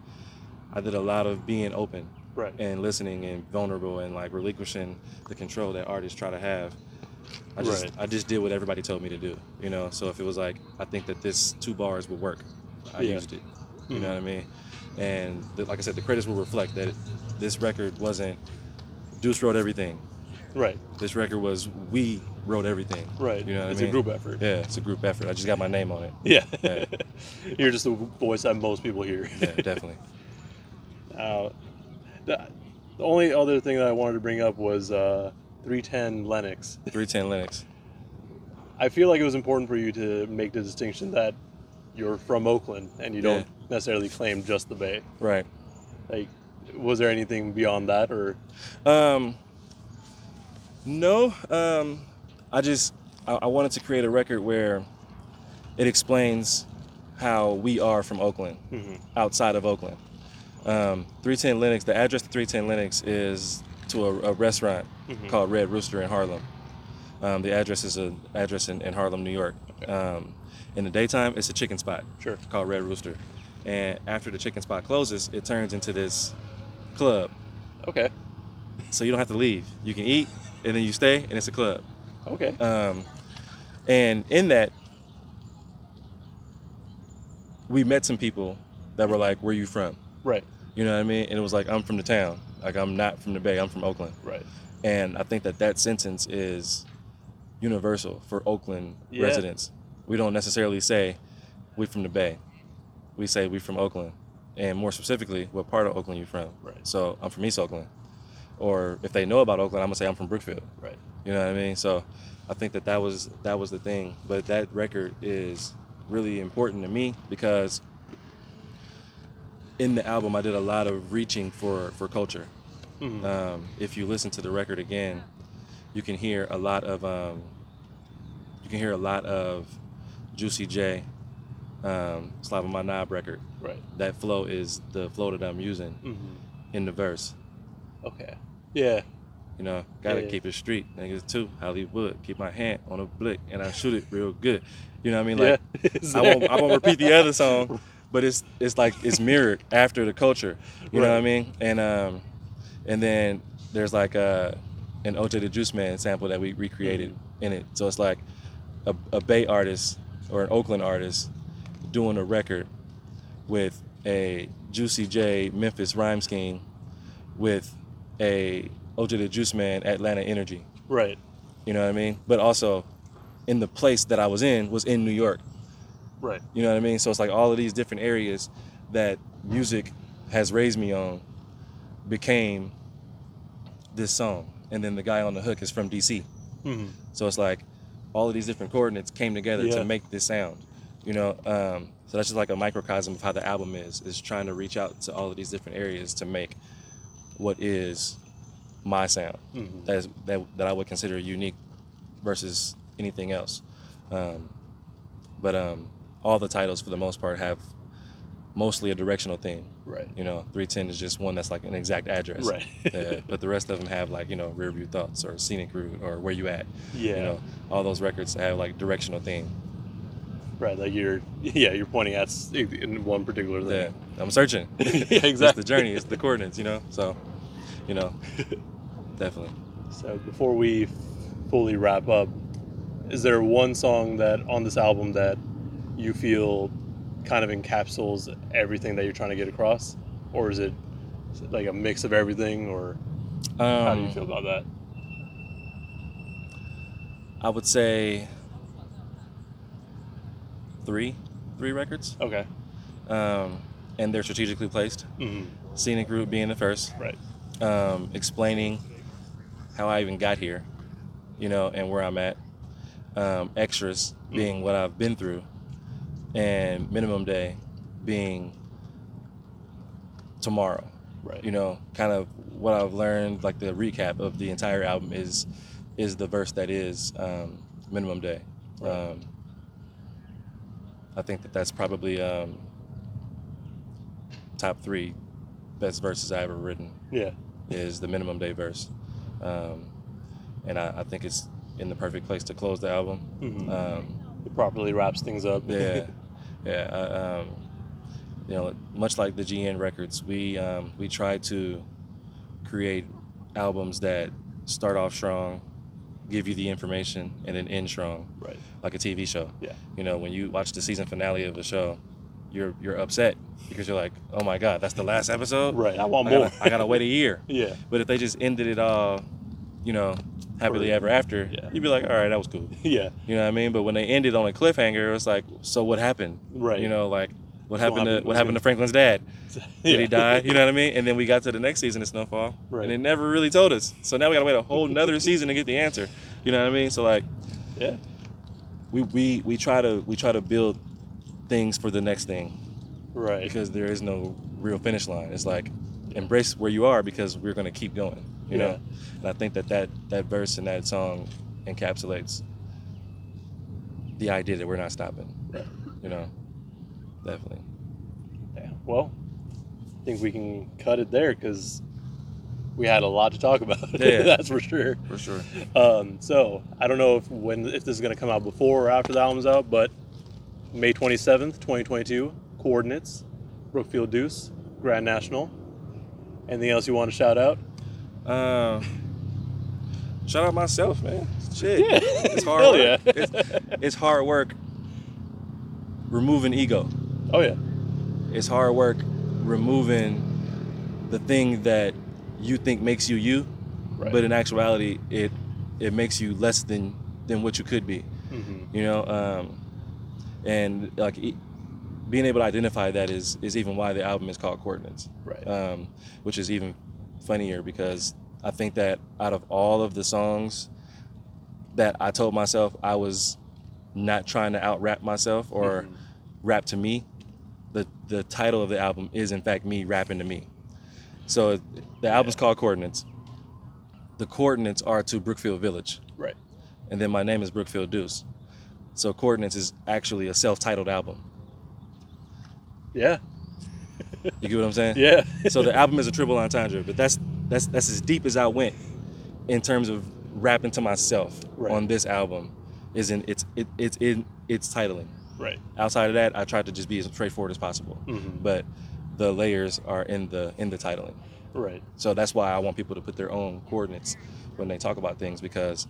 I did a lot of being open
Right.
and listening and vulnerable and like relinquishing the control that artists try to have. I just
Right.
I just did what everybody told me to do, you know. So if it was like I think that this two bars would work, I
Yeah.
used it. You
Mhm.
know what I mean? And the, like I said, the credits will reflect that this record wasn't Duece wrote everything.
Right.
This record was we wrote everything.
Right.
You know what
it's
I mean?
a group effort.
Yeah, it's a group effort. I just got my name on it.
Yeah.
Yeah.
You're just the voice that most people hear.
Yeah, definitely.
Uh, the, the only other thing that I wanted to bring up was uh, 310 Lenox.
310 Lenox.
I feel like it was important for you to make the distinction that you're from Oakland and you don't necessarily claim just the Bay.
Right.
Like, was there anything beyond that, or
Um, no, um, I just I, I wanted to create a record where it explains how we are from Oakland,
Mhm.
outside of Oakland. Um, 310 Lenox. The address to 310 Lenox is to a, a restaurant
Mhm.
called Red Rooster in Harlem. Um, the address is an address in, in Harlem, New York. Um, in the daytime, it's a chicken spot
sure?
called Red Rooster, and after the chicken spot closes, it turns into this club
Okay.
so you don't have to leave. You can eat, and then you stay, and it's a club.
Okay.
Um, and in that, we met some people that were like, "Where you from?"
Right.
You know what I mean? And it was like, "I'm from the town. Like I'm not from the Bay. I'm from Oakland."
Right.
And I think that that sentence is universal for Oakland
Yeah.
residents. We don't necessarily say we from the Bay. We say we from Oakland, and more specifically, what part of Oakland you from?
Right.
So I'm from East Oakland, or if they know about Oakland, I'm gonna say I'm from Brookfield.
Right.
You know what I mean? So I think that that was that was the thing. But that record is really important to me because in the album I did a lot of reaching for for culture.
Mhm.
Um, if you listen to the record again, you can hear a lot of um, you can hear a lot of Juicy J, um, Slob on My Knob record.
Right.
That flow is the flow that I'm using
hmm
in the verse.
Okay. Yeah.
You know, gotta
Yeah.
keep it street. Niggas too, Hollywood. Keep my hand on a blick and I shoot it real good. You know what I mean? Like
yeah.
I won't I won't repeat the other song, but it's it's like it's mirrored after the culture. You know what I mean? And um and then there's like a an OJ the Juice Man sample that we recreated
Mm-hmm.
in it. So it's like a, a Bay artist or an Oakland artist doing a record with a Juicy J Memphis rhyme scheme with a OJ the Juice Man Atlanta energy.
Right.
You know what I mean? But also in the place that I was in was in New York.
Right.
You know what I mean? So it's like all of these different areas that music has raised me on became this song. And then the guy on the hook is from DC.
hmm
So it's like all of these different coordinates came together
Yeah.
to make this sound. You know, um, so that's just like a microcosm of how the album is, is trying to reach out to all of these different areas to make what is my sound
hmm
that, is, that, that I would consider unique versus anything else. Um, but um, all the titles, for the most part, have mostly a directional theme.
Right.
You know, 310 is just one that's like an exact address.
Right.
Yeah, but the rest of them have like, you know, rear view thoughts or scenic route or where you at.
Yeah.
You know, all those records have like directional theme.
Right, like you're yeah, you're pointing at in one particular thing. Yeah.
I'm searching.
Yeah,
It's
exactly.
the journey. It's the coordinates. You know. So, you know, definitely.
So before we fully wrap up, is there one song that on this album that you feel kind of encapsulates everything that you're trying to get across, or is it like a mix of everything, or how do you
Um,
feel about that?
I would say three, three records,
Okay.
um, and they're strategically placed.
hmm
Scenic Route being the first,
Right.
um, explaining how I even got here, you know, and where I'm at. Um, extras being what I've been through, and minimum day being tomorrow.
Right.
You know, kind of what I've learned, like the recap of the entire album is is the verse that is um, minimum day.
Right.
Um, I think that that's probably um, top three best verses I ever written
Yeah.
is the minimum day verse, um, and I, I think it's in the perfect place to close the album.
Mhm.
Um,
It properly wraps things up.
yeah, yeah. I, um, you know, much like the GN records, we um, we try to create albums that start off strong, give you the information, and then end strong,
right.
like a TV show.
Yeah.
You know, when you watch the season finale of a show, you're you're upset because you're like, oh my god, that's the last episode.
Right. I want
I
more.
gotta, I gotta wait a year.
yeah.
But if they just ended it all, you know, happily ever after,
yeah.
you'd be like, all right, that was cool.
Yeah.
You know what I mean? But when they ended on a cliffhanger, it was like, so what happened?
Right.
You know, like what happened to what happened to Franklin's dad? Did
Yeah.
he die? You know what I mean? And then we got to the next season of Snowfall,
Right.
and it never really told us. So now we gotta wait a whole nother season to get the answer. You know what I mean? So like,
yeah.
we we we try to we try to build things for the next thing
Right.
because there is no real finish line. It's like embrace where you are because we're gonna keep going. You
Yeah.
know, and I think that that that verse in that song encapsulates the idea that we're not stopping.
Right.
You know, definitely.
Yeah. Well, I think we can cut it there because we had a lot to talk about.
Yeah.
That's for sure.
For sure.
Um, so I don't know if when if this is going to come out before or after the album's out, but May twenty seventh, twenty twenty two. Coordinates, Brookfield Duece, Grand National. Anything else you want to shout out?
Um, shout out myself, man. Shit,
Yeah.
it's hard
Hell
work.
yeah.
It's, it's hard work removing ego.
Oh yeah.
It's hard work removing the thing that you think makes you you,
Right.
but in actuality, it it makes you less than than what you could be.
hmm
You know, um, and like e- being able to identify that is is even why the album is called Coordinates
Right.
um, which is even funnier because I think that out of all of the songs that I told myself I was not trying to out rap myself or
Mhm.
rap to me, the title of the album is in fact me rapping to me. So the album's called Coordinates. The coordinates are to Brookfield Village,
right.
and then my name is Brookfield Duece. So Coordinates is actually a self-titled album.
Yeah.
You get what I'm saying?
Yeah.
so the album is a triple entendre, but that's that's that's as deep as I went in terms of rapping to myself
Right.
on this album. Is in it's it, it's in its titling.
Right.
Outside of that, I tried to just be as straightforward as possible,
Mhm.
but the layers are in the in the titling.
Right.
So that's why I want people to put their own coordinates when they talk about things because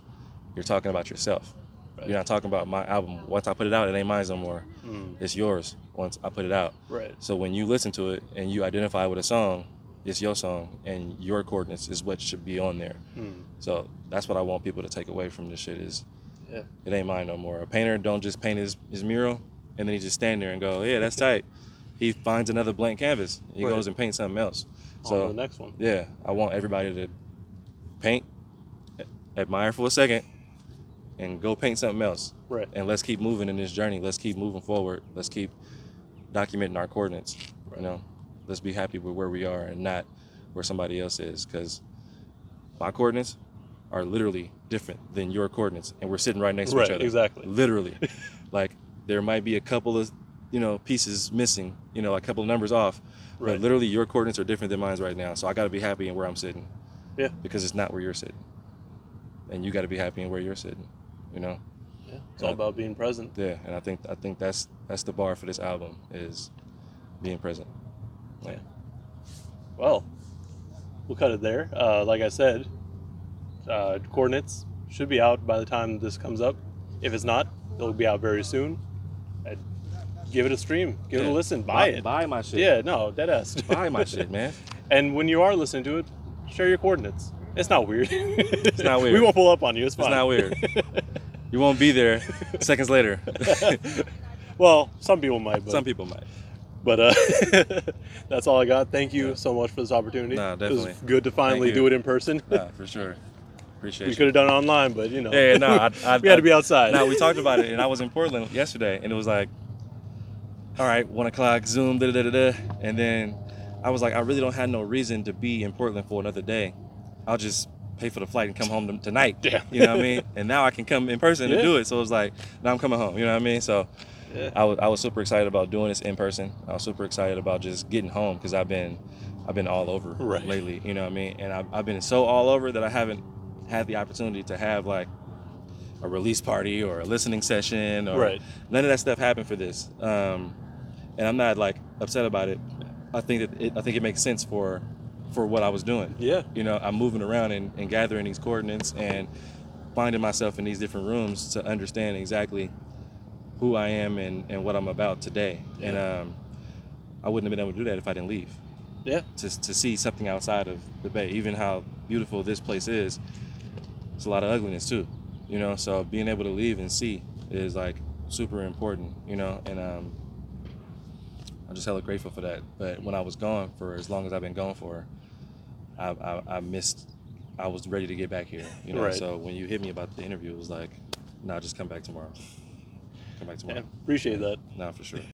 you're talking about yourself.
Right.
You're not talking about my album. Once I put it out, it ain't mine no more.
Mm.
It's yours. Once I put it out.
Right.
So when you listen to it and you identify with a song, it's your song and your coordinates is what should be on there.
Mm.
So that's what I want people to take away from this shit is
Yeah.
it ain't mine no more. A painter don't just paint his, his mural and then he just stand there and go, yeah, that's tight. He finds another blank canvas. He
Right.
goes and paints something else.
On
So
the next one.
yeah, I want everybody to paint, admire for a second, and go paint something else.
Right.
And let's keep moving in this journey. Let's keep moving forward. Let's keep documenting our coordinates.
Right.
You know, let's be happy with where we are and not where somebody else is. Because my coordinates are literally different than your coordinates, and we're sitting right next to
Right,
each other.
exactly.
Literally, like there might be a couple of you know pieces missing. You know, a couple of numbers off.
Right.
But literally, your coordinates are different than mine right now. So I got to be happy in where I'm sitting
Yeah.
because it's not where you're sitting, and you got to be happy in where you're sitting. You know.
Yeah. It's all
Uh,
about being present.
Yeah, and I think I think that's that's the bar for this album is being present. Yeah.
Well, we'll cut it there. Uh, like I said, uh, coordinates should be out by the time this comes up. If it's not, it'll be out very soon. I'd give it a stream, give it a listen, buy, it.
Buy my shit.
Yeah, no, dead ass.
Buy my shit, man.
And when you are listening to it, share your coordinates. It's not weird. it's
not weird.
We won't pull up on you. It's fine.
It's not weird. You won't be there seconds later.
well, some people might, but
Some people might.
But uh, that's all I got. Thank you so much for this opportunity. It
definitely.
was good to finally do it in person.
Nah, for sure. Appreciate
we
you.
could have done it online, but you know.
Yeah, yeah, no, I, I,
we had to be outside.
No, we talked about it, and I was in Portland yesterday, and it was like, all right, one o'clock, Zoom, da da da da, and then I was like, I really don't have no reason to be in Portland for another day. I'll just pay for the flight and come home tonight.
Yeah.
You know what I mean? And now I can come in person
Yeah.
and do it. So it's like, now I'm coming home. You know what I mean? So
Yeah.
I was I was super excited about doing this in person. I was super excited about just getting home because I've been I've been all over
Right.
lately. You know what I mean? And I've, I've been so all over that I haven't had the opportunity to have like a release party or a listening session or
Right.
none of that stuff happened for this. Um, and I'm not like upset about it. I think that it, I think it makes sense for for what I was doing.
Yeah.
You know, I'm moving around and, and gathering these coordinates and finding myself in these different rooms to understand exactly who I am and, and what I'm about today. And um, I wouldn't have been able to do that if I didn't leave.
Yeah.
To, to see something outside of the Bay, even how beautiful this place is, it's a lot of ugliness too. You know, so being able to leave and see is like super important, you know, and um, I'm just hella grateful for that. But when I was gone for as long as I've been gone for, I, I, I missed. I was ready to get back here, you know.
Right.
So when you hit me about the interview, it was like, "Nah, just come back tomorrow. Come back
Yeah,
tomorrow."
appreciate that.
Nah, for sure.